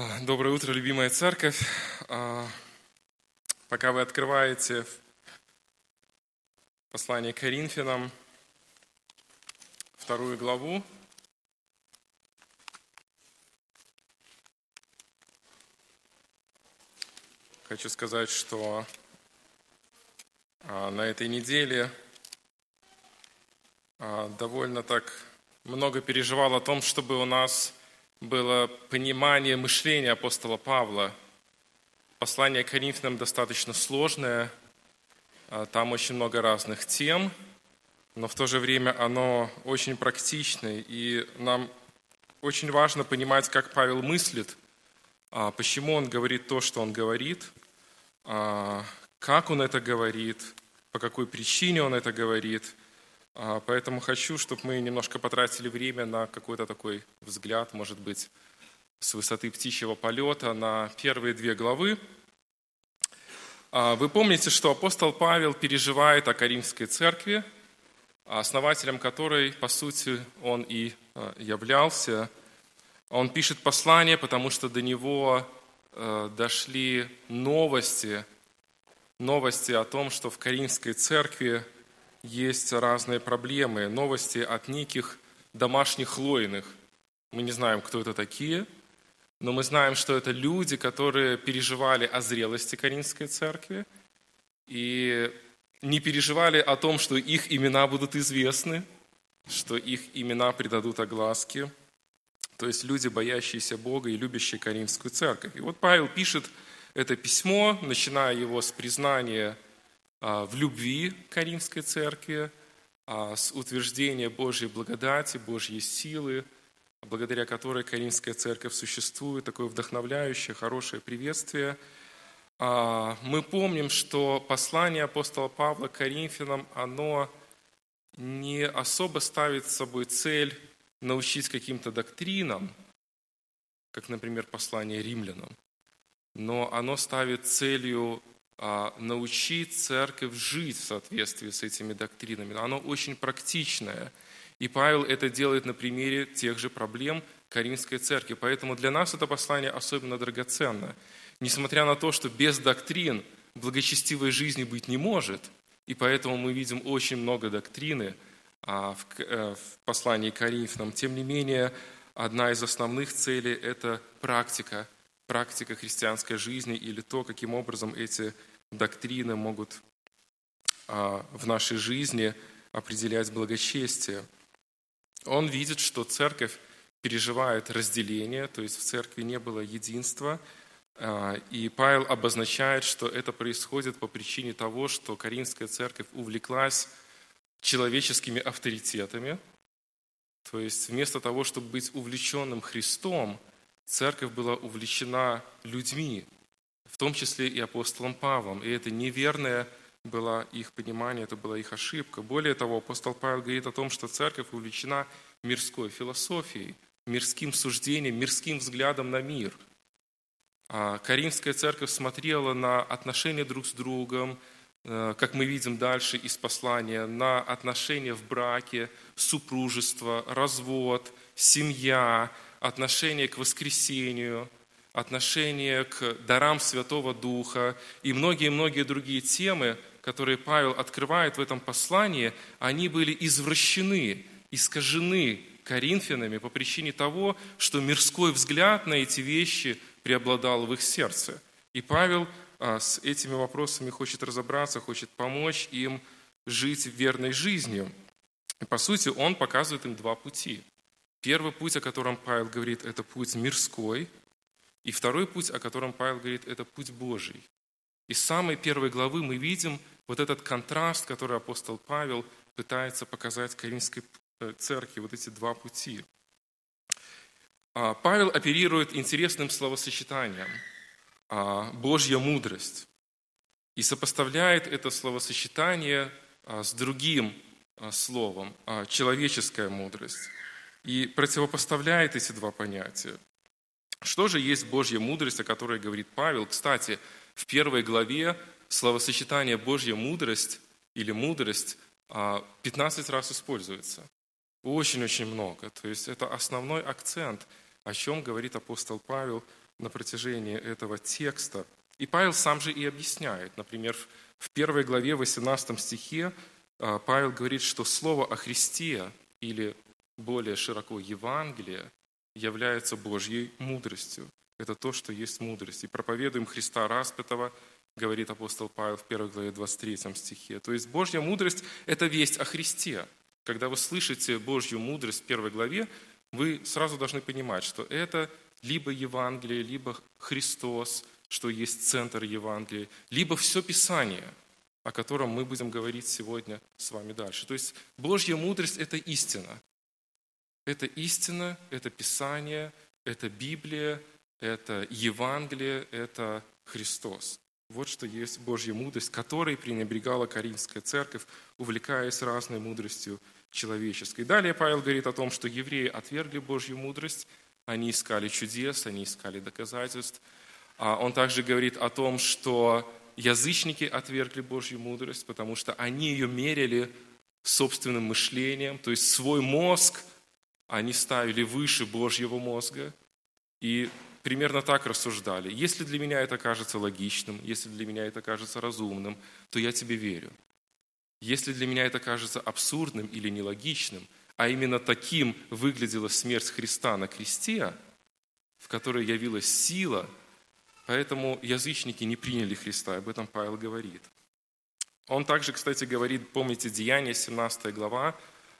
А, доброе утро, любимая церковь. А, пока вы открываете послание к Коринфянам, вторую главу, хочу сказать, что а, на этой неделе довольно так много переживал о том, чтобы у нас было понимание мышления апостола Павла. Послание к Коринфянам достаточно сложное, а, там очень много разных тем, но в то же время оно очень практичное, и нам очень важно понимать, как Павел мыслит, а, почему он говорит то, что он говорит, а, как он это говорит, по какой причине он это говорит – поэтому хочу, чтобы мы немножко потратили время на какой-то такой взгляд, может быть, с высоты птичьего полета на первые две главы. А, вы помните, что апостол Павел переживает о Каримской церкви, основателем которой, по сути, он и а, являлся. Он пишет послание, потому что до него дошли новости, новости о том, что в Каримской церкви есть разные проблемы, новости от неких домашних лойных. Мы не знаем, кто это такие, но мы знаем, что это люди, которые переживали о зрелости Каринской церкви и не переживали о том, что их имена будут известны, что их имена придадут огласке. То есть люди, боящиеся Бога и любящие Каринскую церковь. И вот Павел пишет это письмо, начиная его с признания – в любви Каримской церкви, а, с утверждения Божьей благодати, Божьей силы, благодаря которой Каримская церковь существует, такое вдохновляющее, хорошее приветствие. А, мы помним, что послание апостола Павла к Коринфянам, оно не особо ставит собой цель научить каким-то доктринам, как, например, послание римлянам, но оно ставит целью а, научить церковь жить в соответствии с этими доктринами. Оно очень практичное. И Павел это делает на примере тех же проблем Каримской церкви. Поэтому для нас это послание особенно драгоценно. Несмотря на то, что без доктрин благочестивой жизни быть не может, и поэтому мы видим очень много доктрины а, э, в послании Коринфянам, тем не менее, одна из основных целей – это практика, практика христианской жизни или то, каким образом эти доктрины могут а, в нашей жизни определять благочестие. Он видит, что церковь переживает разделение, то есть в церкви не было единства, а, и Павел обозначает, что это происходит по причине того, что Каринская церковь увлеклась человеческими авторитетами, то есть вместо того, чтобы быть увлеченным Христом, церковь была увлечена людьми, в том числе и апостолом Павлом. И это неверное было их понимание, это была их ошибка. Более того, апостол Павел говорит о том, что церковь увлечена мирской философией, мирским суждением, мирским взглядом на мир. А Каримская церковь смотрела на отношения друг с другом, э, как мы видим дальше из послания, на отношения в браке, супружество, развод, семья, отношение к воскресению – отношение к дарам Святого Духа и многие-многие другие темы, которые Павел открывает в этом послании, они были извращены, искажены коринфянами по причине того, что мирской взгляд на эти вещи преобладал в их сердце. И Павел а, с этими вопросами хочет разобраться, хочет помочь им жить верной жизнью. И по сути он показывает им два пути. Первый путь, о котором Павел говорит, это путь мирской, и второй путь, о котором Павел говорит, это путь Божий. Из самой первой главы мы видим вот этот контраст, который апостол Павел пытается показать Коринфской э, церкви, вот эти два пути. А, Павел оперирует интересным словосочетанием а, «Божья мудрость» и сопоставляет это словосочетание а, с другим словом «человеческая мудрость» и противопоставляет эти два понятия. Что же есть Божья мудрость, о которой говорит Павел? Кстати, в первой главе словосочетание «Божья мудрость» или «мудрость» 15 а, раз используется. Очень-очень много. То есть это основной акцент, о чем говорит апостол Павел на протяжении этого текста. И Павел сам же и объясняет. Например, в первой главе, 18 стихе а, Павел говорит, что слово о Христе или более широко Евангелие является Божьей мудростью. Это то, что есть мудрость. И проповедуем Христа распятого, говорит апостол Павел в 1 главе 23 стихе. То есть Божья мудрость – это весть о Христе. Когда вы слышите Божью мудрость в первой главе, вы сразу должны понимать, что это либо Евангелие, либо Христос, что есть центр Евангелия, либо все Писание, о котором мы будем говорить сегодня с вами дальше. То есть Божья мудрость – это истина. Это истина, это Писание, это Библия, это Евангелие, это Христос. Вот что есть Божья мудрость, которой пренебрегала Каримская церковь, увлекаясь разной мудростью человеческой. Далее Павел говорит о том, что евреи отвергли Божью мудрость, они искали чудес, они искали доказательств. А он также говорит о том, что язычники отвергли Божью мудрость, потому что они ее мерили собственным мышлением, то есть свой мозг они ставили выше Божьего мозга. И примерно так рассуждали. Если для меня это кажется логичным, если для меня это кажется разумным, то я тебе верю. Если для меня это кажется абсурдным или нелогичным, а именно таким выглядела смерть Христа на кресте, в которой явилась сила, поэтому язычники не приняли Христа, об этом Павел говорит. Он также, кстати, говорит, помните, Деяние, 17 глава,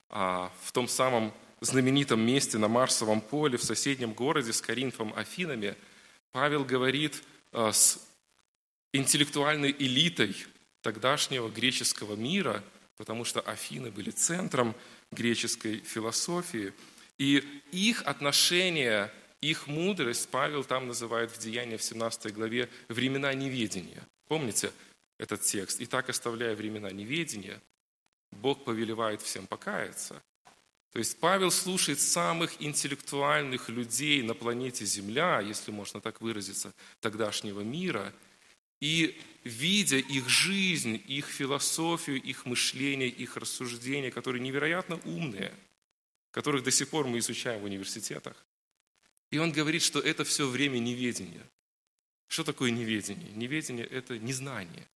а, в том самом знаменитом месте на Марсовом поле в соседнем городе с Коринфом, Афинами, Павел говорит а, с интеллектуальной элитой тогдашнего греческого мира, потому что Афины были центром греческой философии, и их отношение, их мудрость Павел там называет в Деянии в 17 главе «времена неведения». Помните этот текст? «И так, оставляя времена неведения, Бог повелевает всем покаяться, то есть Павел слушает самых интеллектуальных людей на планете Земля, если можно так выразиться, тогдашнего мира, и видя их жизнь, их философию, их мышление, их рассуждения, которые невероятно умные, которых до сих пор мы изучаем в университетах, и он говорит, что это все время неведения. Что такое неведение? Неведение – это незнание.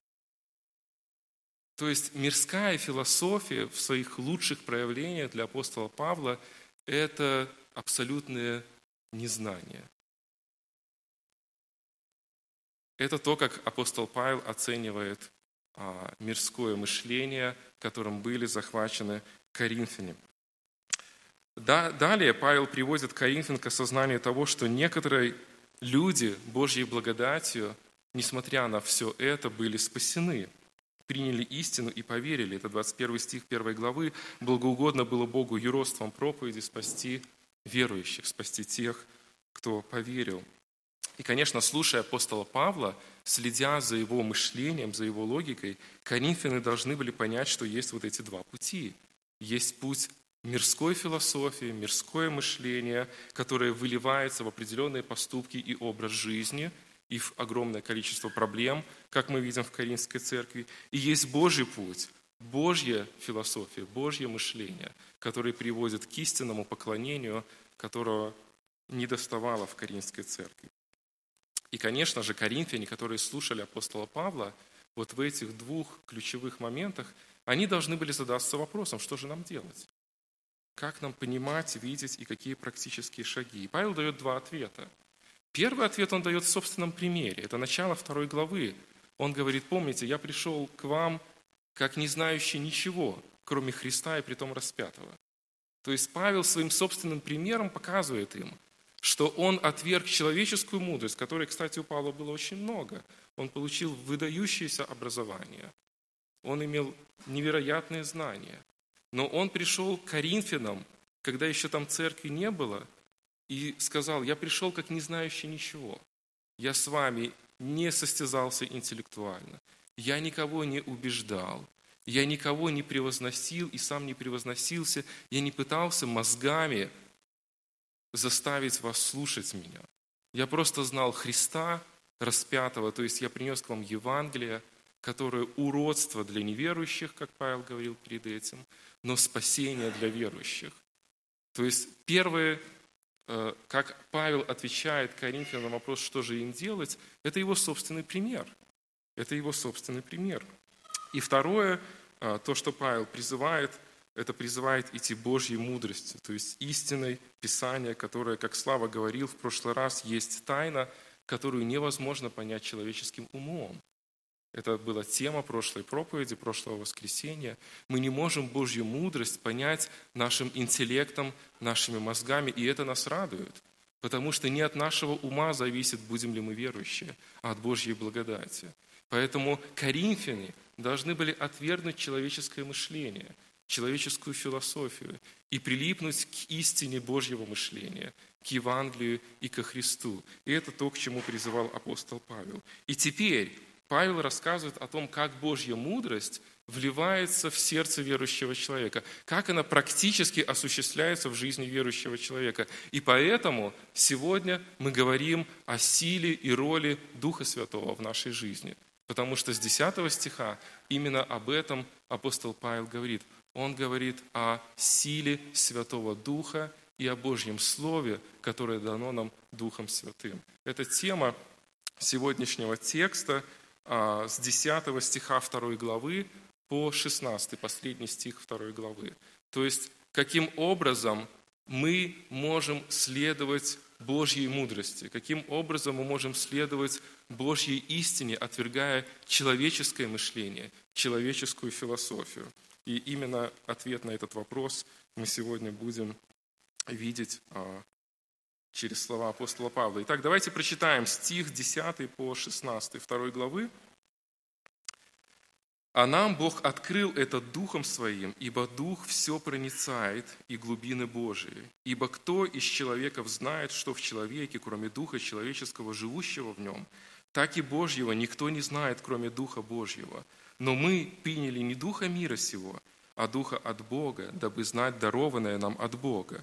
То есть мирская философия в своих лучших проявлениях для апостола Павла – это абсолютное незнание. Это то, как апостол Павел оценивает а, мирское мышление, которым были захвачены коринфяне. далее Павел приводит Коринфян к осознанию того, что некоторые люди Божьей благодатью, несмотря на все это, были спасены – приняли истину и поверили. Это 21 стих 1 главы. Благоугодно было Богу юродством проповеди спасти верующих, спасти тех, кто поверил. И, конечно, слушая апостола Павла, следя за его мышлением, за его логикой, коринфяне должны были понять, что есть вот эти два пути. Есть путь мирской философии, мирское мышление, которое выливается в определенные поступки и образ жизни – и в огромное количество проблем, как мы видим в Каринской церкви. И есть Божий путь, Божья философия, Божье мышление, которое приводит к истинному поклонению, которого не доставало в Каринской церкви. И, конечно же, коринфяне, которые слушали апостола Павла, вот в этих двух ключевых моментах, они должны были задаться вопросом, что же нам делать? Как нам понимать, видеть и какие практические шаги? И Павел дает два ответа. Первый ответ он дает в собственном примере. Это начало второй главы. Он говорит, помните, я пришел к вам как не знающий ничего, кроме Христа и притом распятого. То есть Павел своим собственным примером показывает им, что он отверг человеческую мудрость, которой, кстати, у Павла было очень много. Он получил выдающееся образование. Он имел невероятные знания. Но он пришел к Коринфянам, когда еще там церкви не было – и сказал, я пришел как не знающий ничего. Я с вами не состязался интеллектуально. Я никого не убеждал. Я никого не превозносил и сам не превозносился. Я не пытался мозгами заставить вас слушать меня. Я просто знал Христа распятого, то есть я принес к вам Евангелие, которое уродство для неверующих, как Павел говорил перед этим, но спасение для верующих. То есть первое э, как Павел отвечает Коринфянам на вопрос, что же им делать, это его собственный пример. Это его собственный пример. И второе, э, то, что Павел призывает, это призывает идти Божьей мудростью, то есть истиной Писания, которое, как Слава говорил в прошлый раз, есть тайна, которую невозможно понять человеческим умом. Это была тема прошлой проповеди, прошлого воскресенья. Мы не можем Божью мудрость понять нашим интеллектом, нашими мозгами, и это нас радует. Потому что не от нашего ума зависит, будем ли мы верующие, а от Божьей благодати. Поэтому коринфяне должны были отвергнуть человеческое мышление, человеческую философию и прилипнуть к истине Божьего мышления, к Евангелию и ко Христу. И это то, к чему призывал апостол Павел. И теперь Павел рассказывает о том, как Божья мудрость вливается в сердце верующего человека, как она практически осуществляется в жизни верующего человека. И поэтому сегодня мы говорим о силе и роли Духа Святого в нашей жизни. Потому что с 10 стиха именно об этом апостол Павел говорит. Он говорит о силе Святого Духа и о Божьем Слове, которое дано нам Духом Святым. Это тема сегодняшнего текста – с 10 стиха 2 главы по 16, последний стих 2 главы. То есть, каким образом мы можем следовать Божьей мудрости, каким образом мы можем следовать Божьей истине, отвергая человеческое мышление, человеческую философию. И именно ответ на этот вопрос мы сегодня будем видеть а, через слова апостола Павла. Итак, давайте прочитаем стих 10 по 16 2 главы. «А нам Бог открыл это Духом Своим, ибо Дух все проницает и глубины Божии. Ибо кто из человеков знает, что в человеке, кроме Духа человеческого, живущего в нем, так и Божьего никто не знает, кроме Духа Божьего. Но мы приняли не Духа мира сего, а Духа от Бога, дабы знать дарованное нам от Бога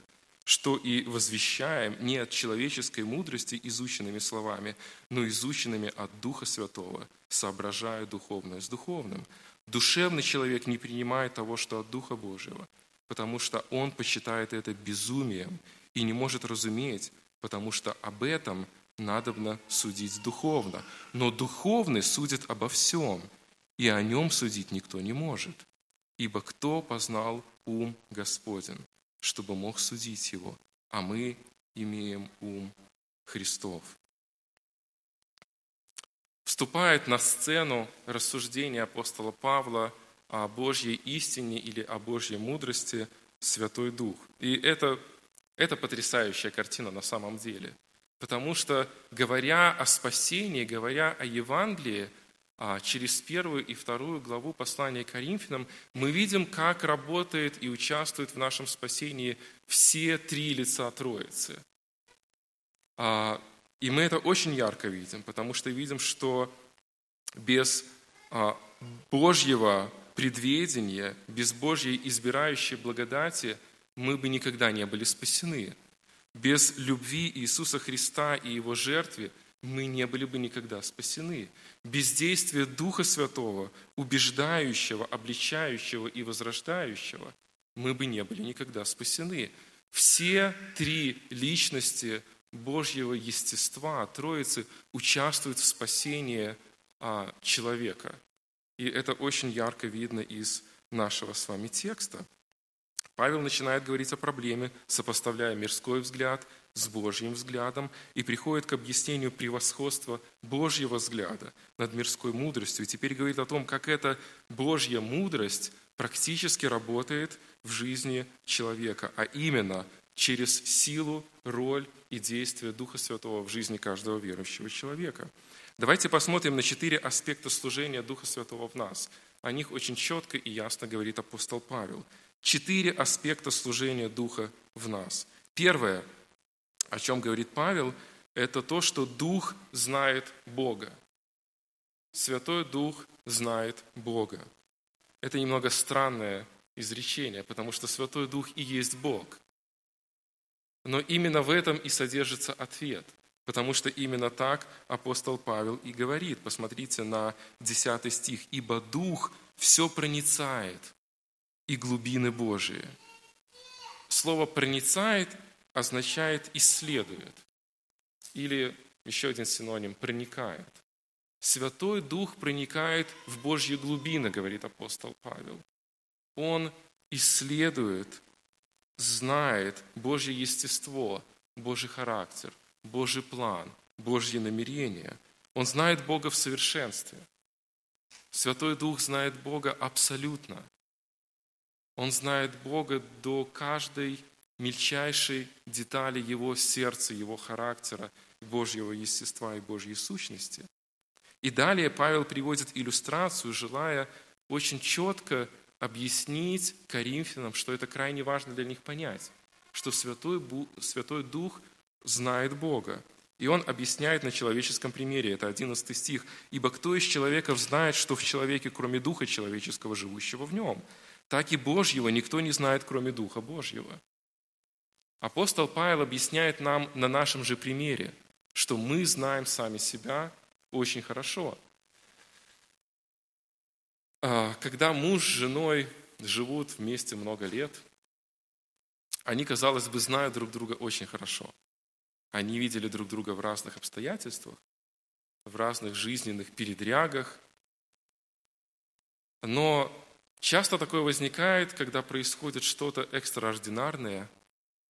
что и возвещаем не от человеческой мудрости изученными словами, но изученными от Духа Святого, соображая духовное с духовным. Душевный человек не принимает того, что от Духа Божьего, потому что он почитает это безумием и не может разуметь, потому что об этом надобно судить духовно. Но духовный судит обо всем, и о нем судить никто не может. Ибо кто познал ум Господен? Чтобы мог судить его, а мы имеем ум Христов. Вступает на сцену рассуждения апостола Павла о Божьей истине или о Божьей мудрости Святой Дух. И это, это потрясающая картина на самом деле. Потому что, говоря о спасении, говоря о Евангелии, а через первую и вторую главу послания Коринфянам мы видим, как работает и участвует в нашем спасении все три лица Троицы. А, и мы это очень ярко видим, потому что видим, что без а, Божьего предведения, без Божьей избирающей благодати мы бы никогда не были спасены. Без любви Иисуса Христа и Его жертвы – мы не были бы никогда спасены. Без действия Духа Святого, убеждающего, обличающего и возрождающего, мы бы не были никогда спасены. Все три личности Божьего естества, Троицы, участвуют в спасении а, человека. И это очень ярко видно из нашего с вами текста. Павел начинает говорить о проблеме, сопоставляя мирской взгляд с Божьим взглядом и приходит к объяснению превосходства Божьего взгляда над мирской мудростью. И теперь говорит о том, как эта Божья мудрость практически работает в жизни человека, а именно через силу, роль и действие Духа Святого в жизни каждого верующего человека. Давайте посмотрим на четыре аспекта служения Духа Святого в нас. О них очень четко и ясно говорит апостол Павел. Четыре аспекта служения Духа в нас. Первое о чем говорит Павел, это то, что Дух знает Бога. Святой Дух знает Бога. Это немного странное изречение, потому что Святой Дух и есть Бог. Но именно в этом и содержится ответ, потому что именно так апостол Павел и говорит. Посмотрите на 10 стих. «Ибо Дух все проницает и глубины Божии». Слово «проницает» означает исследует. Или еще один синоним – проникает. Святой Дух проникает в Божьи глубины, говорит апостол Павел. Он исследует, знает Божье естество, Божий характер, Божий план, Божье намерение. Он знает Бога в совершенстве. Святой Дух знает Бога абсолютно. Он знает Бога до каждой мельчайшей детали Его сердца, Его характера, Божьего естества и Божьей сущности. И далее Павел приводит иллюстрацию, желая очень четко объяснить Коринфянам, что это крайне важно для них понять, что Святой, Святой Дух знает Бога. И он объясняет на человеческом примере, это 11 стих, «Ибо кто из человеков знает, что в человеке, кроме Духа человеческого, живущего в нем? Так и Божьего никто не знает, кроме Духа Божьего». Апостол Павел объясняет нам на нашем же примере, что мы знаем сами себя очень хорошо. А, когда муж с женой живут вместе много лет, они, казалось бы, знают друг друга очень хорошо. Они видели друг друга в разных обстоятельствах, в разных жизненных передрягах. Но часто такое возникает, когда происходит что-то экстраординарное,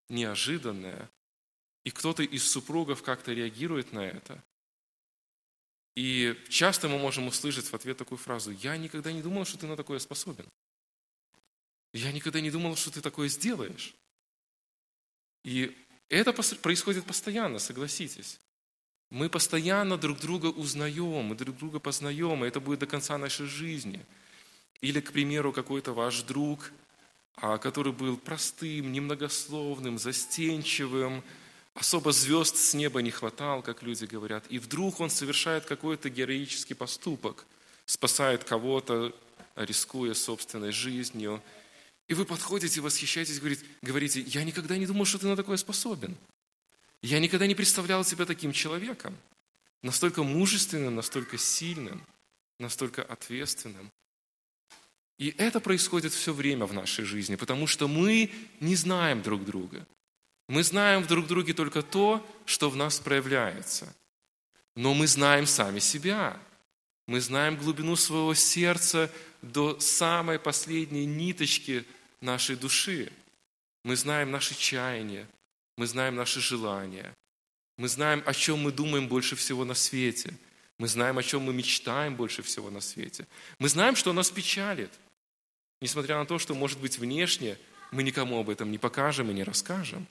неожиданное, и кто-то из супругов как-то реагирует на это. И часто мы можем услышать в ответ такую фразу «Я никогда не думал, что ты на такое способен». «Я никогда не думал, что ты такое сделаешь». И это происходит постоянно, согласитесь. Мы постоянно друг друга узнаем, мы друг друга познаем, и это будет до конца нашей жизни. Или, к примеру, какой-то ваш друг, а, который был простым, немногословным, застенчивым, особо звезд с неба не хватал, как люди говорят, и вдруг он совершает какой-то героический поступок, спасает кого-то, рискуя собственной жизнью – и вы подходите, восхищаетесь, говорите, говорите, я никогда не думал, что ты на такое способен. Я никогда не представлял себя таким человеком. Настолько мужественным, настолько сильным, настолько ответственным. И это происходит все время в нашей жизни, потому что мы не знаем друг друга. Мы знаем в друг друге только то, что в нас проявляется. Но мы знаем сами себя. Мы знаем глубину своего сердца до самой последней ниточки – нашей души. Мы знаем наши чаяния, мы знаем наши желания, мы знаем, о чем мы думаем больше всего на свете, мы знаем, о чем мы мечтаем больше всего на свете. Мы знаем, что нас печалит, несмотря на то, что, может быть, внешне мы никому об этом не покажем и не расскажем.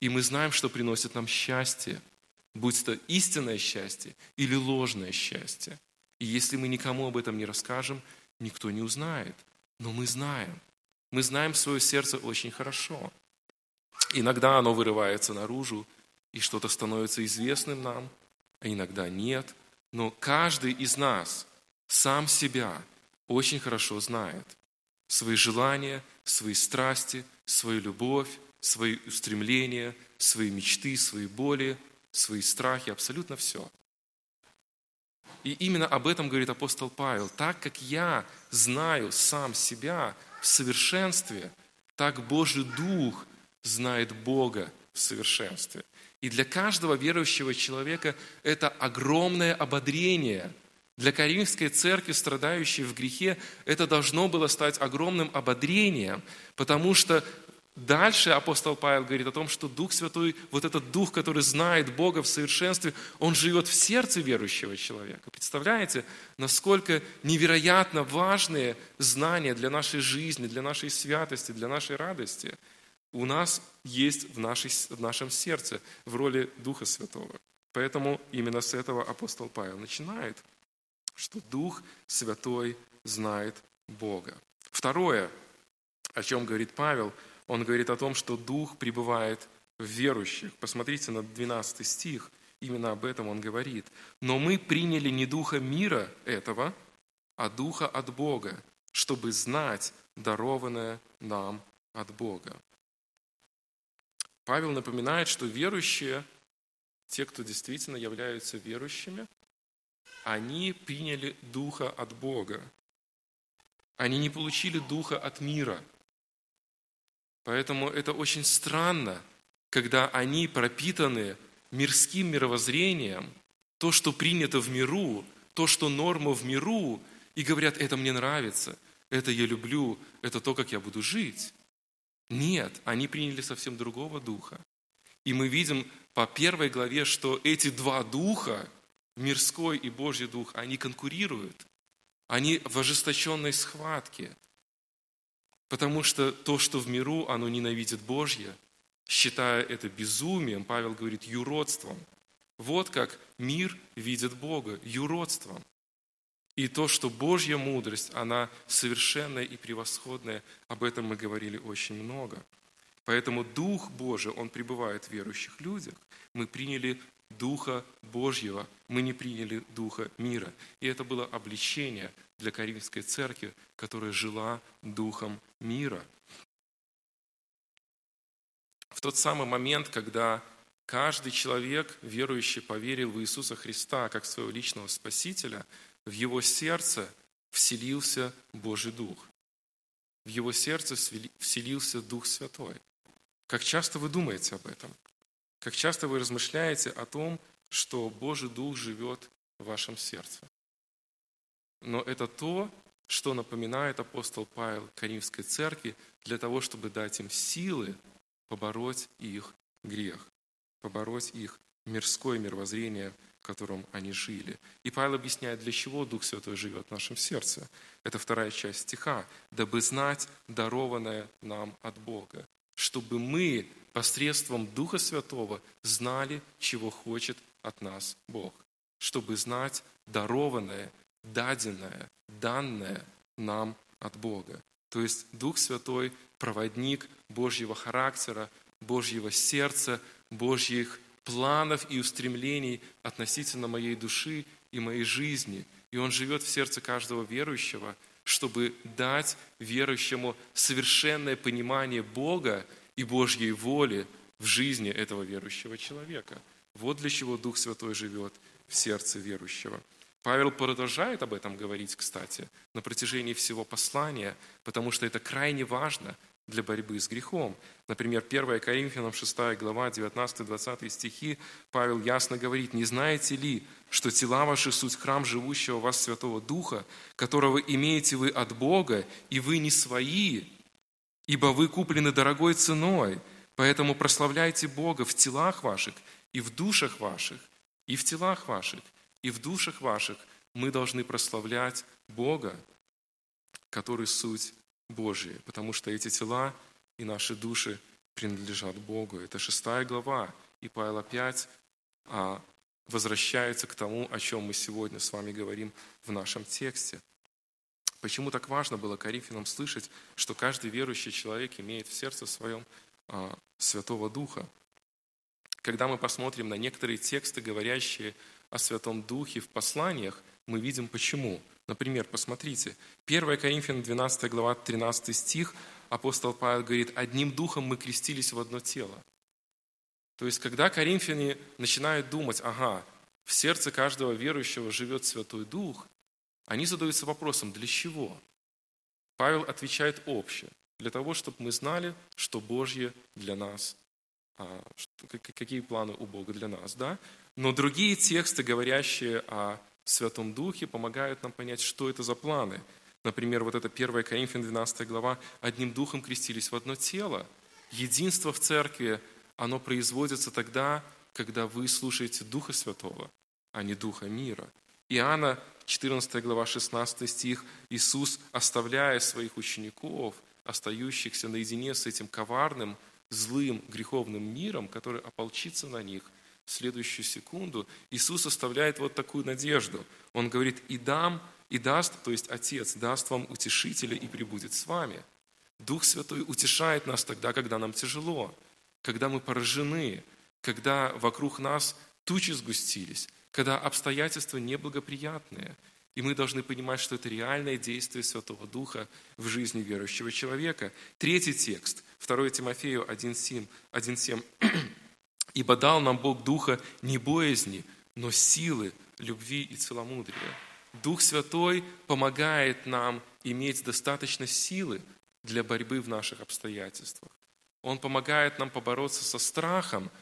И мы знаем, что приносит нам счастье, будь то истинное счастье или ложное счастье. И если мы никому об этом не расскажем, никто не узнает. Но мы знаем. Мы знаем свое сердце очень хорошо. Иногда оно вырывается наружу, и что-то становится известным нам, а иногда нет. Но каждый из нас сам себя очень хорошо знает. Свои желания, свои страсти, свою любовь, свои устремления, свои мечты, свои боли, свои страхи, абсолютно все. И именно об этом говорит апостол Павел. Так как я знаю сам себя, в совершенстве, так Божий Дух знает Бога в совершенстве. И для каждого верующего человека это огромное ободрение. Для Коринфской церкви, страдающей в грехе, это должно было стать огромным ободрением, потому что Дальше апостол Павел говорит о том, что Дух Святой, вот этот Дух, который знает Бога в совершенстве, он живет в сердце верующего человека. Представляете, насколько невероятно важные знания для нашей жизни, для нашей святости, для нашей радости у нас есть в, нашей, в нашем сердце в роли Духа Святого. Поэтому именно с этого апостол Павел начинает, что Дух Святой знает Бога. Второе, о чем говорит Павел – он говорит о том, что Дух пребывает в верующих. Посмотрите на 12 стих, именно об этом он говорит. «Но мы приняли не Духа мира этого, а Духа от Бога, чтобы знать дарованное нам от Бога». Павел напоминает, что верующие, те, кто действительно являются верующими, они приняли Духа от Бога. Они не получили Духа от мира – Поэтому это очень странно, когда они пропитаны мирским мировоззрением, то, что принято в миру, то, что норма в миру, и говорят, это мне нравится, это я люблю, это то, как я буду жить. Нет, они приняли совсем другого духа. И мы видим по первой главе, что эти два духа, мирской и Божий дух, они конкурируют. Они в ожесточенной схватке. Потому что то, что в миру, оно ненавидит Божье, считая это безумием, Павел говорит, юродством. Вот как мир видит Бога, юродством. И то, что Божья мудрость, она совершенная и превосходная, об этом мы говорили очень много. Поэтому Дух Божий, Он пребывает в верующих людях. Мы приняли Духа Божьего, мы не приняли Духа мира. И это было обличение для Коринфской церкви, которая жила Духом мира. В тот самый момент, когда каждый человек, верующий, поверил в Иисуса Христа как своего личного Спасителя – в его сердце вселился Божий Дух. В его сердце вселился Дух Святой. Как часто вы думаете об этом? Как часто вы размышляете о том, что Божий Дух живет в вашем сердце? Но это то, что напоминает апостол Павел Коринфской церкви для того, чтобы дать им силы побороть их грех, побороть их мирское мировоззрение, в котором они жили. И Павел объясняет, для чего Дух Святой живет в нашем сердце. Это вторая часть стиха. «Дабы знать дарованное нам от Бога, чтобы мы посредством Духа Святого знали, чего хочет от нас Бог, чтобы знать дарованное, даденное, данное нам от Бога. То есть Дух Святой – проводник Божьего характера, Божьего сердца, Божьих планов и устремлений относительно моей души и моей жизни. И Он живет в сердце каждого верующего, чтобы дать верующему совершенное понимание Бога и Божьей воли в жизни этого верующего человека. Вот для чего Дух Святой живет в сердце верующего. Павел продолжает об этом говорить, кстати, на протяжении всего послания, потому что это крайне важно для борьбы с грехом. Например, 1 Коринфянам 6 глава, 19-20 стихи, Павел ясно говорит, «Не знаете ли, что тела ваши суть храм живущего в вас Святого Духа, которого имеете вы от Бога, и вы не свои, ибо вы куплены дорогой ценой, поэтому прославляйте Бога в телах ваших и в душах ваших, и в телах ваших, и в душах ваших мы должны прославлять Бога, который суть Божьи, потому что эти тела и наши души принадлежат Богу. Это шестая глава, и Павел опять а, возвращается к тому, о чем мы сегодня с вами говорим в нашем тексте. Почему так важно было Коринфянам слышать, что каждый верующий человек имеет в сердце своем а, Святого Духа? Когда мы посмотрим на некоторые тексты, говорящие о Святом Духе в посланиях, мы видим почему – Например, посмотрите, 1 Коринфянам 12 глава 13 стих, апостол Павел говорит, «Одним духом мы крестились в одно тело». То есть, когда коринфяне начинают думать, ага, в сердце каждого верующего живет Святой Дух, они задаются вопросом, для чего? Павел отвечает общее, для того, чтобы мы знали, что Божье для нас, а, какие планы у Бога для нас. Да? Но другие тексты, говорящие о Святом Духе помогают нам понять, что это за планы. Например, вот это 1 Коринфян 12 глава, «Одним духом крестились в одно тело». Единство в церкви, оно производится тогда, когда вы слушаете Духа Святого, а не Духа мира. Иоанна 14 глава 16 стих, Иисус, оставляя своих учеников, остающихся наедине с этим коварным, злым, греховным миром, который ополчится на них – следующую секунду Иисус оставляет вот такую надежду. Он говорит, и дам, и даст, то есть Отец даст вам утешителя и прибудет с вами. Дух Святой утешает нас тогда, когда нам тяжело, когда мы поражены, когда вокруг нас тучи сгустились, когда обстоятельства неблагоприятные. И мы должны понимать, что это реальное действие Святого Духа в жизни верующего человека. Третий текст, 2 Тимофею 1.7. 1.7. Ибо дал нам Бог духа не боязни, но силы, любви и целомудрия. Дух Святой помогает нам иметь достаточно силы для борьбы в наших обстоятельствах. Он помогает нам побороться со страхом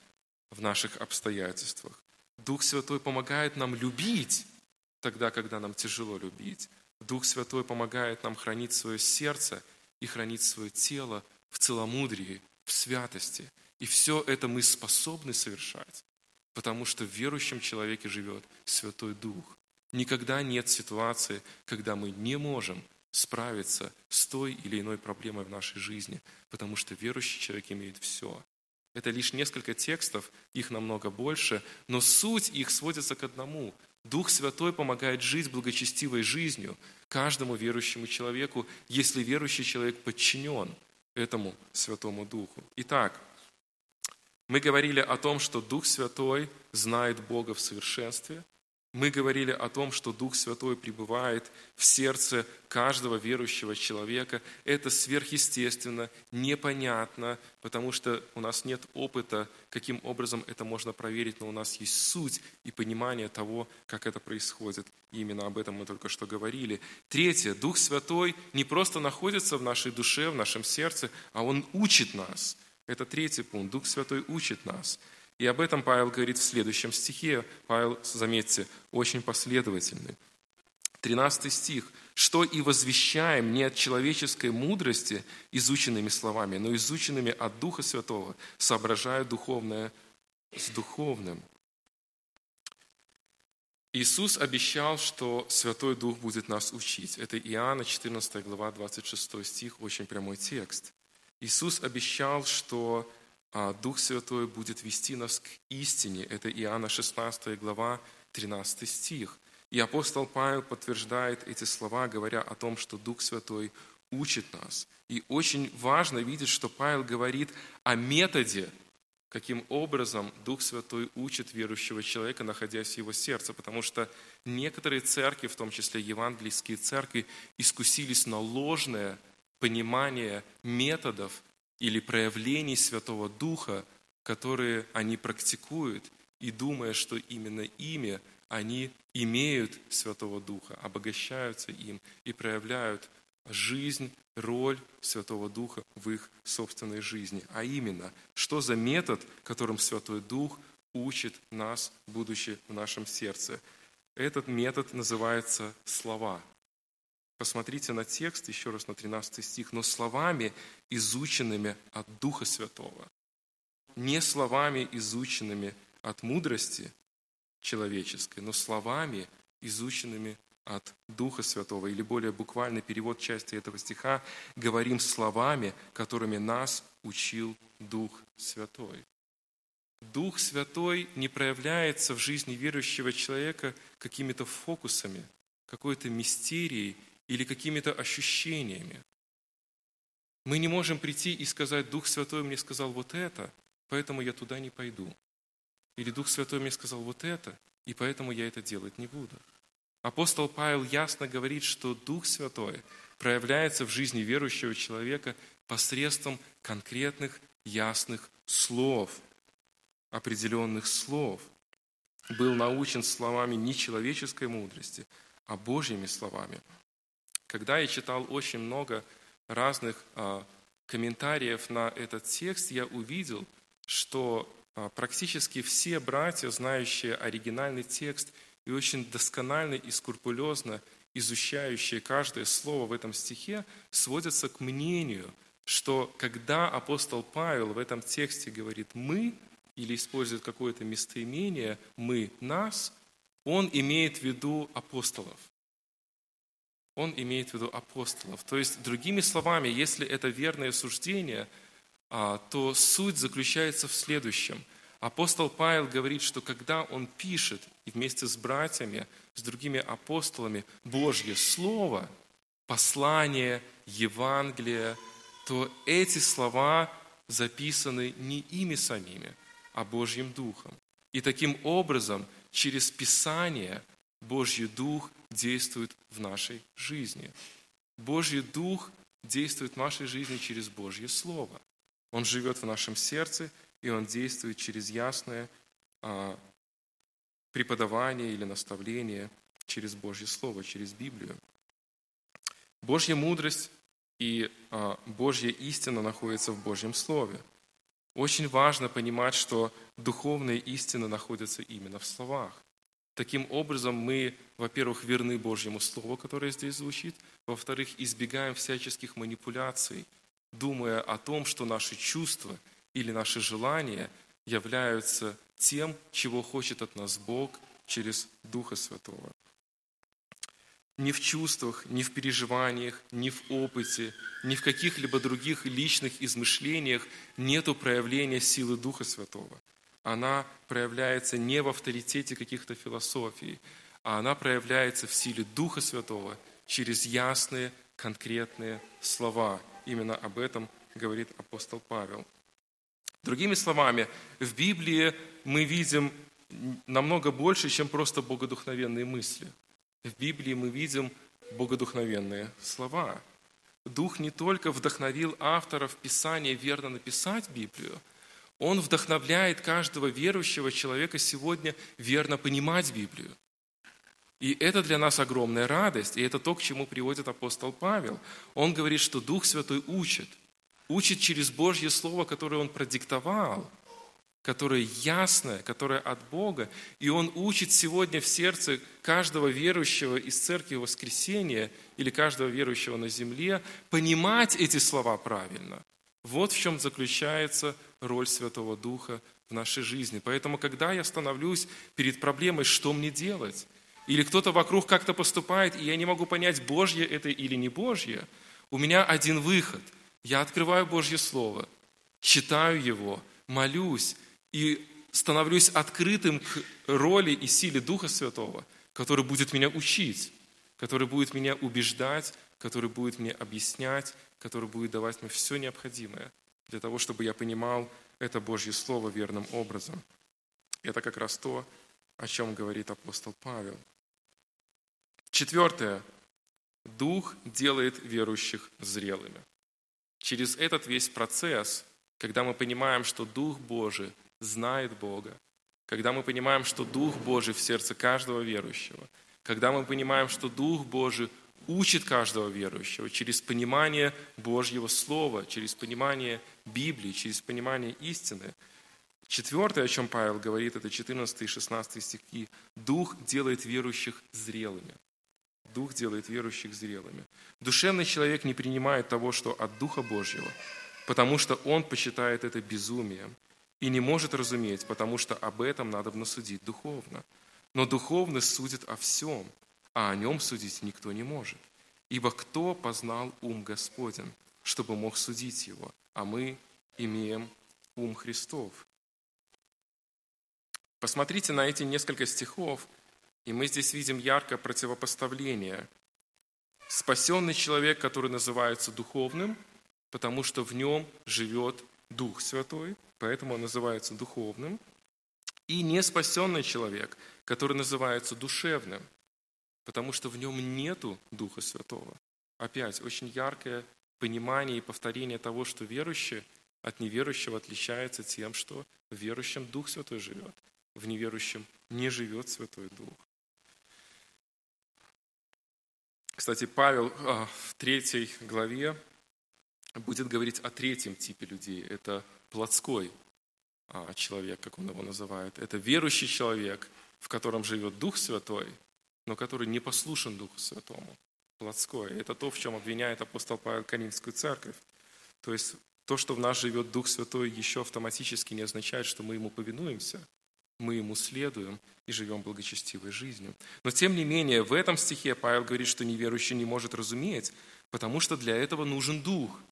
в наших обстоятельствах. Дух Святой помогает нам любить тогда, когда нам тяжело любить. Дух Святой помогает нам хранить свое сердце и хранить свое тело в целомудрии, в святости. И все это мы способны совершать, потому что в верующем человеке живет Святой Дух. Никогда нет ситуации, когда мы не можем справиться с той или иной проблемой в нашей жизни, потому что верующий человек имеет все. Это лишь несколько текстов, их намного больше, но суть их сводится к одному. Дух Святой помогает жить благочестивой жизнью каждому верующему человеку, если верующий человек подчинен этому Святому Духу. Итак, мы говорили о том, что Дух Святой знает Бога в совершенстве – мы говорили о том, что Дух Святой пребывает в сердце каждого верующего человека. Это сверхъестественно, непонятно, потому что у нас нет опыта, каким образом это можно проверить, но у нас есть суть и понимание того, как это происходит. И именно об этом мы только что говорили. Третье. Дух Святой не просто находится в нашей душе, в нашем сердце, а Он учит нас. Это третий пункт. Дух Святой учит нас. И об этом Павел говорит в следующем стихе. Павел, заметьте, очень последовательный. 13 стих. «Что и возвещаем не от человеческой мудрости изученными словами, но изученными от Духа Святого, соображая духовное с духовным». Иисус обещал, что Святой Дух будет нас учить. Это Иоанна 14 глава 26 стих, очень прямой текст. Иисус обещал, что а Дух Святой будет вести нас к истине. Это Иоанна 16 глава, 13 стих. И апостол Павел подтверждает эти слова, говоря о том, что Дух Святой учит нас. И очень важно видеть, что Павел говорит о методе, каким образом Дух Святой учит верующего человека, находясь в его сердце. Потому что некоторые церкви, в том числе евангельские церкви, искусились на ложное понимание методов или проявлений Святого Духа, которые они практикуют, и думая, что именно ими они имеют Святого Духа, обогащаются им и проявляют жизнь, роль Святого Духа в их собственной жизни. А именно, что за метод, которым Святой Дух учит нас, будучи в нашем сердце. Этот метод называется слова. Посмотрите на текст, еще раз на 13 стих, но словами, изученными от Духа Святого. Не словами, изученными от мудрости человеческой, но словами, изученными от Духа Святого. Или более буквальный перевод части этого стиха «говорим словами, которыми нас учил Дух Святой». Дух Святой не проявляется в жизни верующего человека какими-то фокусами, какой-то мистерией или какими-то ощущениями. Мы не можем прийти и сказать, Дух Святой мне сказал вот это, поэтому я туда не пойду. Или Дух Святой мне сказал вот это, и поэтому я это делать не буду. Апостол Павел ясно говорит, что Дух Святой проявляется в жизни верующего человека посредством конкретных, ясных слов, определенных слов. Был научен словами не человеческой мудрости, а Божьими словами. Когда я читал очень много разных а, комментариев на этот текст, я увидел, что а, практически все братья, знающие оригинальный текст и очень досконально и скрупулезно изучающие каждое слово в этом стихе, сводятся к мнению, что когда апостол Павел в этом тексте говорит «мы» или использует какое-то местоимение «мы», «нас», он имеет в виду апостолов он имеет в виду апостолов. То есть, другими словами, если это верное суждение, а, то суть заключается в следующем. Апостол Павел говорит, что когда он пишет и вместе с братьями, с другими апостолами Божье Слово, послание, Евангелие, то эти слова записаны не ими самими, а Божьим Духом. И таким образом, через Писание Божий Дух действует в нашей жизни. Божий Дух действует в нашей жизни через Божье Слово. Он живет в нашем сердце, и Он действует через ясное а, преподавание или наставление через Божье Слово, через Библию. Божья мудрость и а, Божья истина находится в Божьем Слове. Очень важно понимать, что духовные истины находятся именно в словах. Таким образом, мы, во-первых, верны Божьему Слову, которое здесь звучит, во-вторых, избегаем всяческих манипуляций, думая о том, что наши чувства или наши желания являются тем, чего хочет от нас Бог через Духа Святого. Ни в чувствах, ни в переживаниях, ни в опыте, ни в каких-либо других личных измышлениях нету проявления силы Духа Святого. Она проявляется не в авторитете каких-то философий, а она проявляется в силе Духа Святого через ясные, конкретные слова. Именно об этом говорит апостол Павел. Другими словами, в Библии мы видим намного больше, чем просто богодухновенные мысли – в Библии мы видим богодухновенные слова. Дух не только вдохновил авторов Писания верно написать Библию, он вдохновляет каждого верующего человека сегодня верно понимать Библию. И это для нас огромная радость, и это то, к чему приводит апостол Павел. Он говорит, что Дух Святой учит, учит через Божье Слово, которое он продиктовал – которое ясное, которое от Бога, и Он учит сегодня в сердце каждого верующего из Церкви Воскресения или каждого верующего на земле понимать эти слова правильно. Вот в чем заключается роль Святого Духа в нашей жизни. Поэтому, когда я становлюсь перед проблемой, что мне делать, или кто-то вокруг как-то поступает, и я не могу понять, Божье это или не Божье, у меня один выход. Я открываю Божье Слово, читаю его, молюсь, и становлюсь открытым к роли и силе Духа Святого, который будет меня учить, который будет меня убеждать, который будет мне объяснять, который будет давать мне все необходимое для того, чтобы я понимал это Божье Слово верным образом. Это как раз то, о чем говорит апостол Павел. Четвертое. Дух делает верующих зрелыми. Через этот весь процесс, когда мы понимаем, что Дух Божий – знает Бога, когда мы понимаем, что Дух Божий в сердце каждого верующего, когда мы понимаем, что Дух Божий учит каждого верующего через понимание Божьего Слова, через понимание Библии, через понимание истины. Четвертое, о чем Павел говорит, это 14 и 16 стихи. Дух делает верующих зрелыми. Дух делает верующих зрелыми. Душевный человек не принимает того, что от Духа Божьего, потому что он почитает это безумием и не может разуметь, потому что об этом надо судить духовно. Но духовно судит о всем, а о нем судить никто не может. Ибо кто познал ум Господен, чтобы мог судить его? А мы имеем ум Христов. Посмотрите на эти несколько стихов, и мы здесь видим яркое противопоставление. Спасенный человек, который называется духовным, потому что в нем живет Дух Святой, поэтому он называется духовным, и неспасенный человек, который называется душевным, потому что в нем нету Духа Святого. Опять, очень яркое понимание и повторение того, что верующий от неверующего отличается тем, что в верующем Дух Святой живет, в неверующем не живет Святой Дух. Кстати, Павел а, в третьей главе будет говорить о третьем типе людей. Это плотской а, человек, как он его называет. Это верующий человек, в котором живет Дух Святой, но который не послушен Духу Святому. Плотской. Это то, в чем обвиняет апостол Павел Коринфскую церковь. То есть то, что в нас живет Дух Святой, еще автоматически не означает, что мы Ему повинуемся, мы Ему следуем и живем благочестивой жизнью. Но тем не менее, в этом стихе Павел говорит, что неверующий не может разуметь, потому что для этого нужен Дух –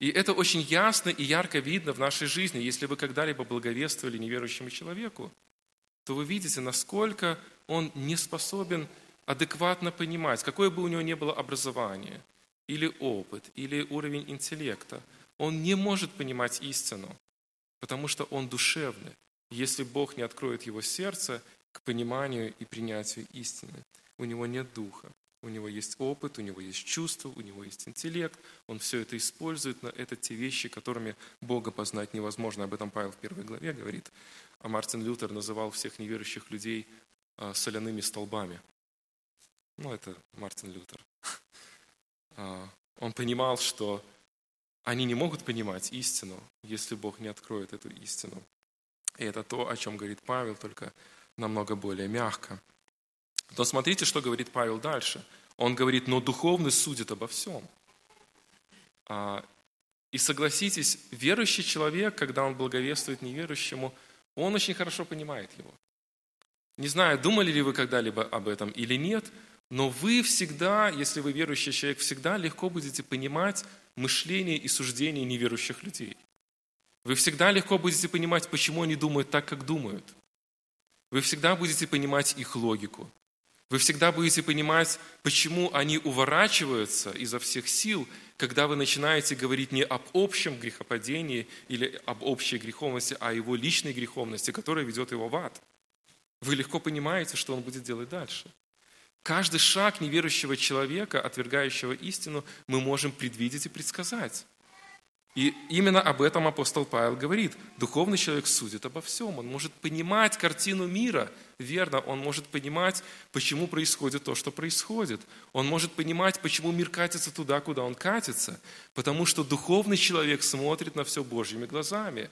и это очень ясно и ярко видно в нашей жизни. Если вы когда-либо благовествовали неверующему человеку, то вы видите, насколько он не способен адекватно понимать, какое бы у него ни было образование, или опыт, или уровень интеллекта. Он не может понимать истину, потому что он душевный, если Бог не откроет его сердце к пониманию и принятию истины. У него нет духа. У него есть опыт, у него есть чувства, у него есть интеллект. Он все это использует, но это те вещи, которыми Бога познать невозможно. Об этом Павел в первой главе говорит. А Мартин Лютер называл всех неверующих людей соляными столбами. Ну, это Мартин Лютер. А, Он понимал, что они не могут понимать истину, если Бог не откроет эту истину. И это то, о чем говорит Павел, только намного более мягко. Но смотрите, что говорит Павел дальше. Он говорит, но духовный судит обо всем. А, и согласитесь, верующий человек, когда он благовествует неверующему, он очень хорошо понимает его. Не знаю, думали ли вы когда-либо об этом или нет, но вы всегда, если вы верующий человек, всегда легко будете понимать мышление и суждение неверующих людей. Вы всегда легко будете понимать, почему они думают так, как думают. Вы всегда будете понимать их логику. Вы всегда будете понимать, почему они уворачиваются изо всех сил, когда вы начинаете говорить не об общем грехопадении или об общей греховности, а о его личной греховности, которая ведет его в ад. Вы легко понимаете, что он будет делать дальше. Каждый шаг неверующего человека, отвергающего истину, мы можем предвидеть и предсказать. И именно об этом апостол Павел говорит. Духовный человек судит обо всем. Он может понимать картину мира. Верно, он может понимать, почему происходит то, что происходит. Он может понимать, почему мир катится туда, куда он катится. Потому что духовный человек смотрит на все Божьими глазами.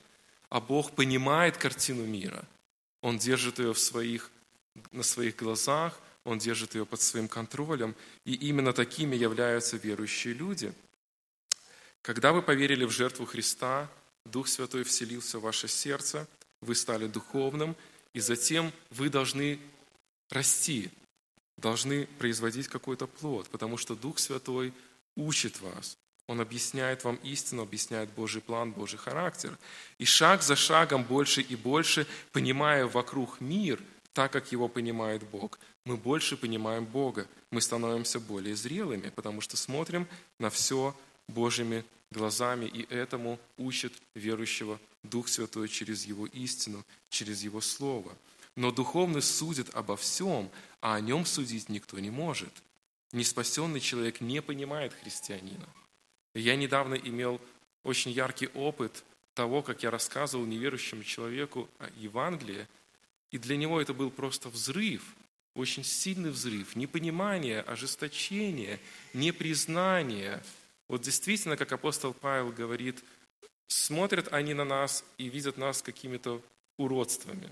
А Бог понимает картину мира. Он держит ее в своих, на своих глазах, он держит ее под своим контролем. И именно такими являются верующие люди – когда вы поверили в жертву Христа, Дух Святой вселился в ваше сердце, вы стали духовным, и затем вы должны расти, должны производить какой-то плод, потому что Дух Святой учит вас. Он объясняет вам истину, объясняет Божий план, Божий характер. И шаг за шагом больше и больше, понимая вокруг мир, так как его понимает Бог, мы больше понимаем Бога, мы становимся более зрелыми, потому что смотрим на все Божьими глазами, и этому учит верующего Дух Святой через Его истину, через Его Слово. Но духовный судит обо всем, а о нем судить никто не может. Неспасенный человек не понимает христианина. Я недавно имел очень яркий опыт того, как я рассказывал неверующему человеку о Евангелии, и для него это был просто взрыв, очень сильный взрыв, непонимание, ожесточение, непризнание – вот действительно, как апостол Павел говорит, смотрят они на нас и видят нас какими-то уродствами,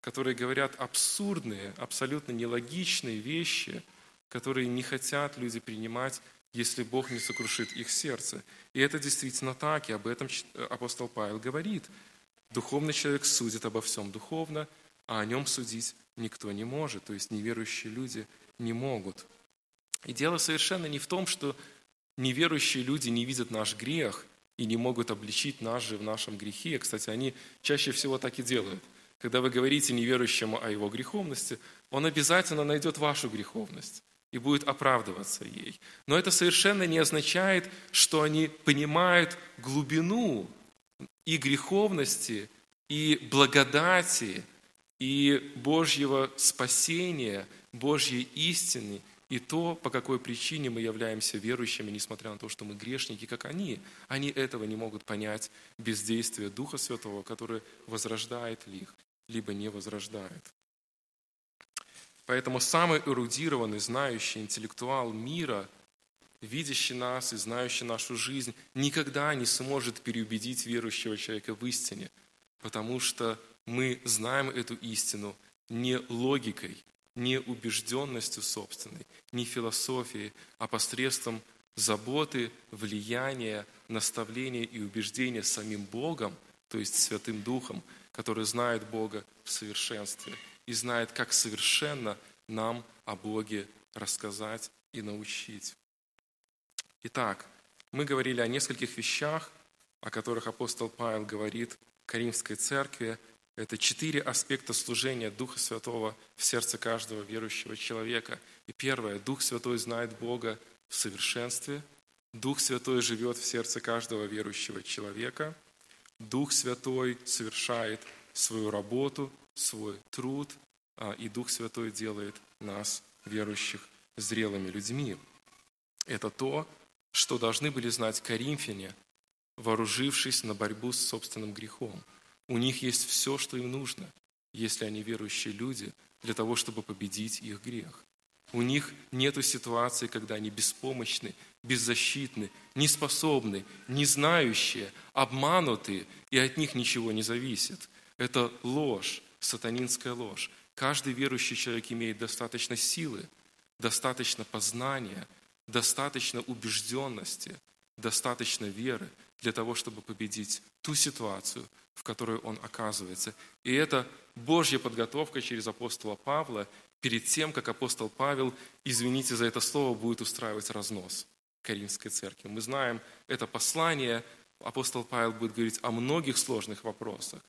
которые говорят абсурдные, абсолютно нелогичные вещи, которые не хотят люди принимать, если Бог не сокрушит их сердце. И это действительно так, и об этом апостол Павел говорит. Духовный человек судит обо всем духовно, а о нем судить никто не может, то есть неверующие люди не могут. И дело совершенно не в том, что неверующие люди не видят наш грех и не могут обличить нас же в нашем грехе. Кстати, они чаще всего так и делают. Когда вы говорите неверующему о его греховности, он обязательно найдет вашу греховность и будет оправдываться ей. Но это совершенно не означает, что они понимают глубину и греховности, и благодати, и Божьего спасения, Божьей истины, и то, по какой причине мы являемся верующими, несмотря на то, что мы грешники, как они. Они этого не могут понять без действия Духа Святого, который возрождает их, либо не возрождает. Поэтому самый эрудированный, знающий интеллектуал мира, видящий нас и знающий нашу жизнь, никогда не сможет переубедить верующего человека в истине, потому что мы знаем эту истину не логикой, не убежденностью собственной, не философией, а посредством заботы, влияния, наставления и убеждения самим Богом, то есть Святым Духом, который знает Бога в совершенстве и знает, как совершенно нам о Боге рассказать и научить. Итак, мы говорили о нескольких вещах, о которых апостол Павел говорит Каримской церкви – это четыре аспекта служения Духа Святого в сердце каждого верующего человека. И первое, Дух Святой знает Бога в совершенстве. Дух Святой живет в сердце каждого верующего человека. Дух Святой совершает свою работу, свой труд, а, и Дух Святой делает нас, верующих, зрелыми людьми. Это то, что должны были знать коринфяне, вооружившись на борьбу с собственным грехом – у них есть все, что им нужно, если они верующие люди, для того, чтобы победить их грех. У них нет ситуации, когда они беспомощны, беззащитны, неспособны, не знающие, обмануты, и от них ничего не зависит. Это ложь, сатанинская ложь. Каждый верующий человек имеет достаточно силы, достаточно познания, достаточно убежденности, достаточно веры для того, чтобы победить ту ситуацию, в которой он оказывается. И это Божья подготовка через апостола Павла перед тем, как апостол Павел, извините за это слово, будет устраивать разнос Каримской церкви. Мы знаем это послание, апостол Павел будет говорить о многих сложных вопросах.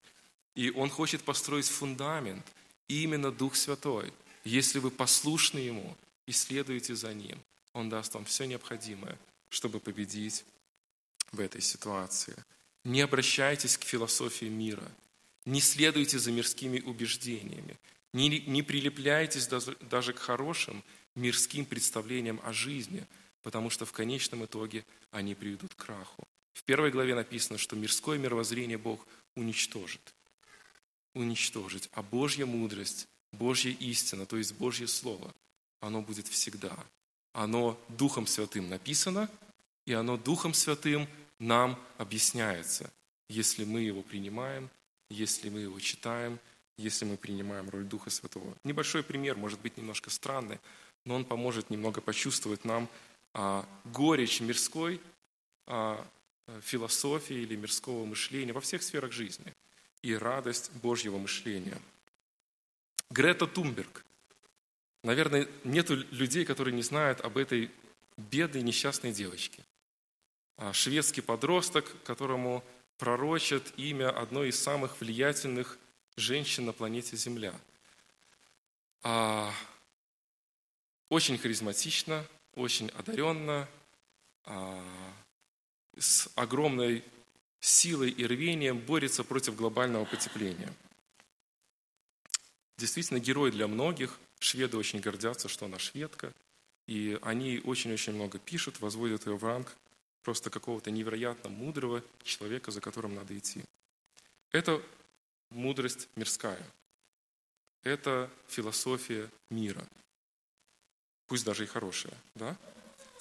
И он хочет построить фундамент, именно Дух Святой. Если вы послушны Ему и следуете за Ним, Он даст вам все необходимое, чтобы победить в этой ситуации. Не обращайтесь к философии мира, не следуйте за мирскими убеждениями, не, не прилепляйтесь даже, даже к хорошим мирским представлениям о жизни, потому что в конечном итоге они приведут к краху. В первой главе написано, что мирское мировоззрение Бог уничтожит. Уничтожить. А Божья мудрость, Божья истина, то есть Божье Слово, оно будет всегда. Оно Духом Святым написано, и оно Духом Святым нам объясняется, если мы его принимаем, если мы его читаем, если мы принимаем роль Духа Святого. Небольшой пример, может быть, немножко странный, но он поможет немного почувствовать нам а, горечь мирской а, философии или мирского мышления во всех сферах жизни и радость Божьего мышления. Грета Тумберг. Наверное, нет людей, которые не знают об этой бедной несчастной девочке. А, шведский подросток, которому пророчат имя одной из самых влиятельных женщин на планете Земля. А, очень харизматично, очень одаренно, а, с огромной силой и рвением борется против глобального потепления. Действительно, герой для многих. Шведы очень гордятся, что она шведка. И они очень-очень много пишут, возводят ее в ранг просто какого-то невероятно мудрого человека, за которым надо идти. Это мудрость мирская. Это философия мира. Пусть даже и хорошая. Да?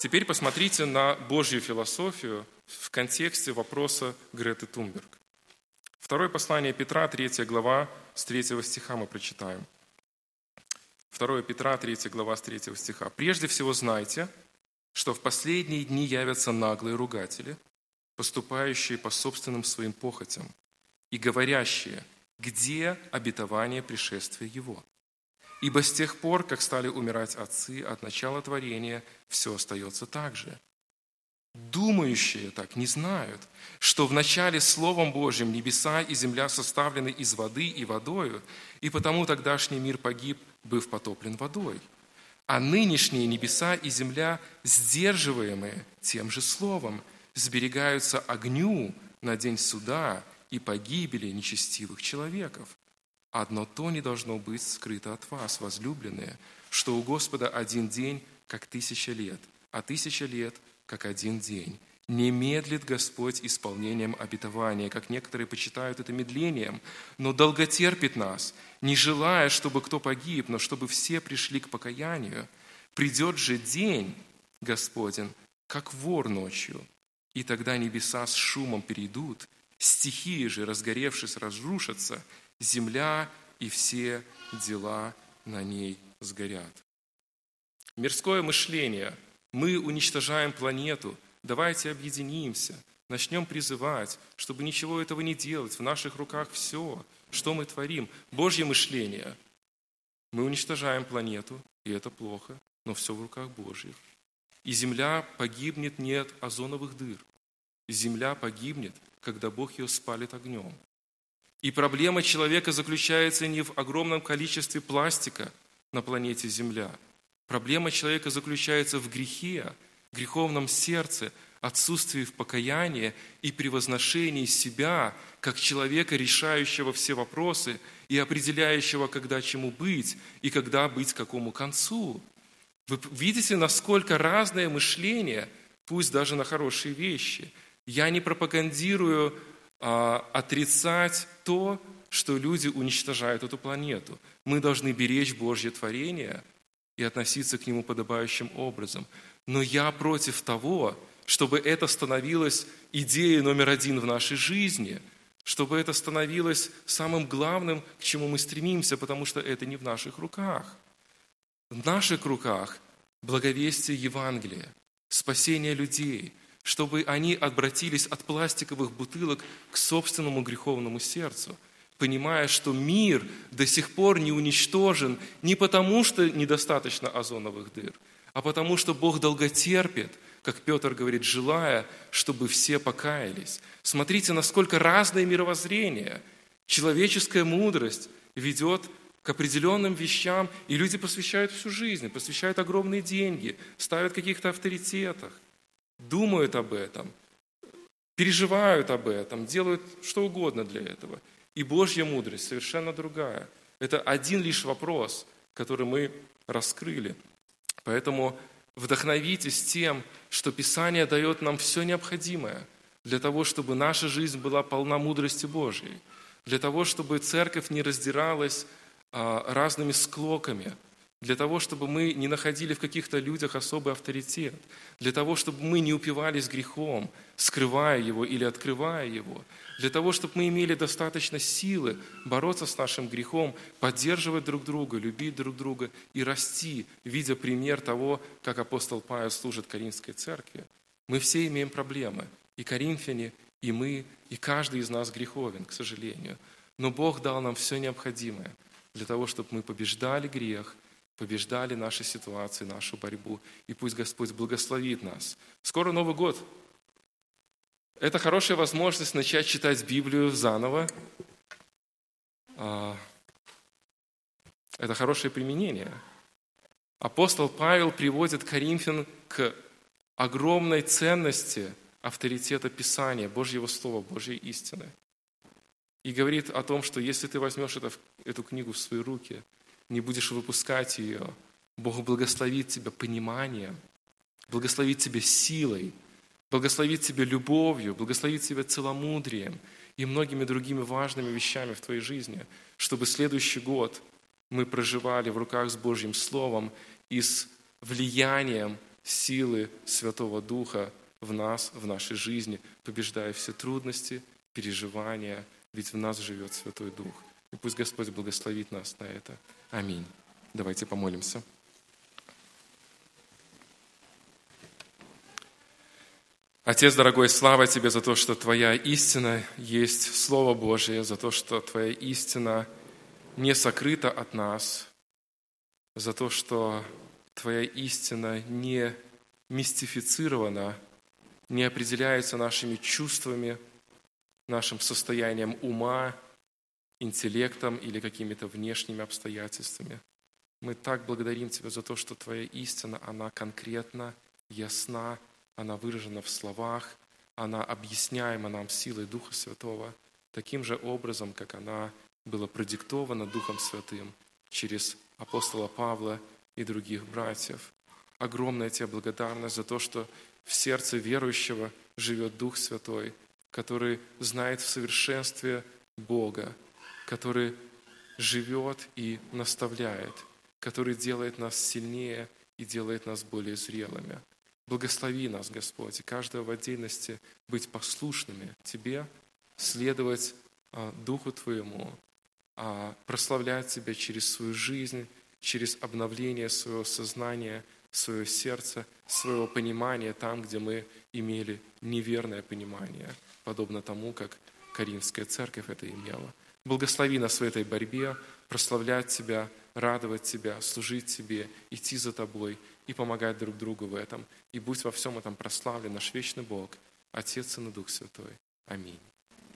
Теперь посмотрите на Божью философию в контексте вопроса Греты Тумберг. Второе послание Петра, 3 глава, с 3 стиха мы прочитаем. 2 Петра, 3 глава, с 3 стиха. «Прежде всего знайте, что в последние дни явятся наглые ругатели, поступающие по собственным своим похотям, и говорящие, где обетование пришествия Его. Ибо с тех пор, как стали умирать отцы от начала творения, все остается так же. Думающие так не знают, что в начале Словом Божьим небеса и земля составлены из воды и водою, и потому тогдашний мир погиб, быв потоплен водой. А нынешние небеса и земля, сдерживаемые тем же Словом, сберегаются огню на день суда и погибели нечестивых человеков. Одно то не должно быть скрыто от вас, возлюбленные, что у Господа один день, как тысяча лет, а тысяча лет, как один день. Не медлит Господь исполнением обетования, как некоторые почитают это медлением, но долготерпит нас, не желая, чтобы кто погиб, но чтобы все пришли к покаянию. Придет же день, Господен, как вор ночью, и тогда небеса с шумом перейдут, стихии же, разгоревшись, разрушатся, земля и все дела на ней сгорят. Мирское мышление. Мы уничтожаем планету. Давайте объединимся, начнем призывать, чтобы ничего этого не делать. В наших руках все, что мы творим. Божье мышление. Мы уничтожаем планету, и это плохо, но все в руках Божьих. И земля погибнет не от озоновых дыр. Земля погибнет, когда Бог ее спалит огнем. И проблема человека заключается не в огромном количестве пластика на планете Земля. Проблема человека заключается в грехе, греховном сердце, отсутствии в покаянии и превозношении себя как человека, решающего все вопросы и определяющего, когда чему быть и когда быть какому концу. Вы видите, насколько разное мышление, пусть даже на хорошие вещи. Я не пропагандирую отрицать то, что люди уничтожают эту планету. Мы должны беречь Божье творение, и относиться к нему подобающим образом. Но я против того, чтобы это становилось идеей номер один в нашей жизни, чтобы это становилось самым главным, к чему мы стремимся, потому что это не в наших руках. В наших руках благовестие Евангелия, спасение людей, чтобы они обратились от пластиковых бутылок к собственному греховному сердцу, понимая, что мир до сих пор не уничтожен не потому, что недостаточно озоновых дыр, а потому, что Бог долготерпит, как Петр говорит, желая, чтобы все покаялись. Смотрите, насколько разное мировоззрение, человеческая мудрость ведет к определенным вещам, и люди посвящают всю жизнь, посвящают огромные деньги, ставят каких-то авторитетах, думают об этом, переживают об этом, делают что угодно для этого. И Божья мудрость совершенно другая. Это один лишь вопрос, который мы раскрыли. Поэтому вдохновитесь тем, что Писание дает нам все необходимое для того, чтобы наша жизнь была полна мудрости Божьей, для того, чтобы церковь не раздиралась а, разными склоками, для того, чтобы мы не находили в каких-то людях особый авторитет, для того, чтобы мы не упивались грехом, скрывая его или открывая его, для того, чтобы мы имели достаточно силы бороться с нашим грехом, поддерживать друг друга, любить друг друга и расти, видя пример того, как апостол Павел служит Коринфской церкви. Мы все имеем проблемы, и коринфяне, и мы, и каждый из нас греховен, к сожалению. Но Бог дал нам все необходимое – для того, чтобы мы побеждали грех, побеждали наши ситуации, нашу борьбу. И пусть Господь благословит нас. Скоро Новый год. Это хорошая возможность начать читать Библию заново. А, это хорошее применение. Апостол Павел приводит Коринфян к огромной ценности авторитета Писания, Божьего Слова, Божьей истины – и говорит о том, что если ты возьмешь это, эту книгу в свои руки, не будешь выпускать ее, Бог благословит тебя пониманием, благословит тебя силой, благословит тебя любовью, благословит тебя целомудрием и многими другими важными вещами в твоей жизни, чтобы следующий год мы проживали в руках с Божьим Словом и с влиянием силы Святого Духа в нас, в нашей жизни, побеждая все трудности, переживания, ведь в нас живет Святой Дух. И пусть Господь благословит нас на это. Аминь. Давайте помолимся. Отец дорогой, слава Тебе за то, что Твоя истина есть Слово Божие, за то, что Твоя истина не сокрыта от нас, за то, что Твоя истина не мистифицирована, не определяется нашими чувствами, нашим состоянием ума, интеллектом или какими-то внешними обстоятельствами. Мы так благодарим Тебя за то, что Твоя истина, она конкретна, ясна, она выражена в словах, она объясняема нам силой Духа Святого, таким же образом, как она была продиктована Духом Святым через апостола Павла и других братьев. Огромная Тебе благодарность за то, что в сердце верующего живет Дух Святой, который знает в совершенстве Бога, который живет и наставляет, который делает нас сильнее и делает нас более зрелыми. Благослови нас, Господь, и каждого в отдельности быть послушными Тебе, следовать а, Духу Твоему, а, прославлять Тебя через свою жизнь, через обновление своего сознания, свое сердце, своего понимания там, где мы имели неверное понимание – подобно тому, как Каринская церковь это имела. Благослови нас в этой борьбе, прославлять Тебя, радовать Тебя, служить Тебе, идти за Тобой и помогать друг другу в этом. И будь во всем этом прославлен наш вечный Бог, Отец и Дух Святой. Аминь.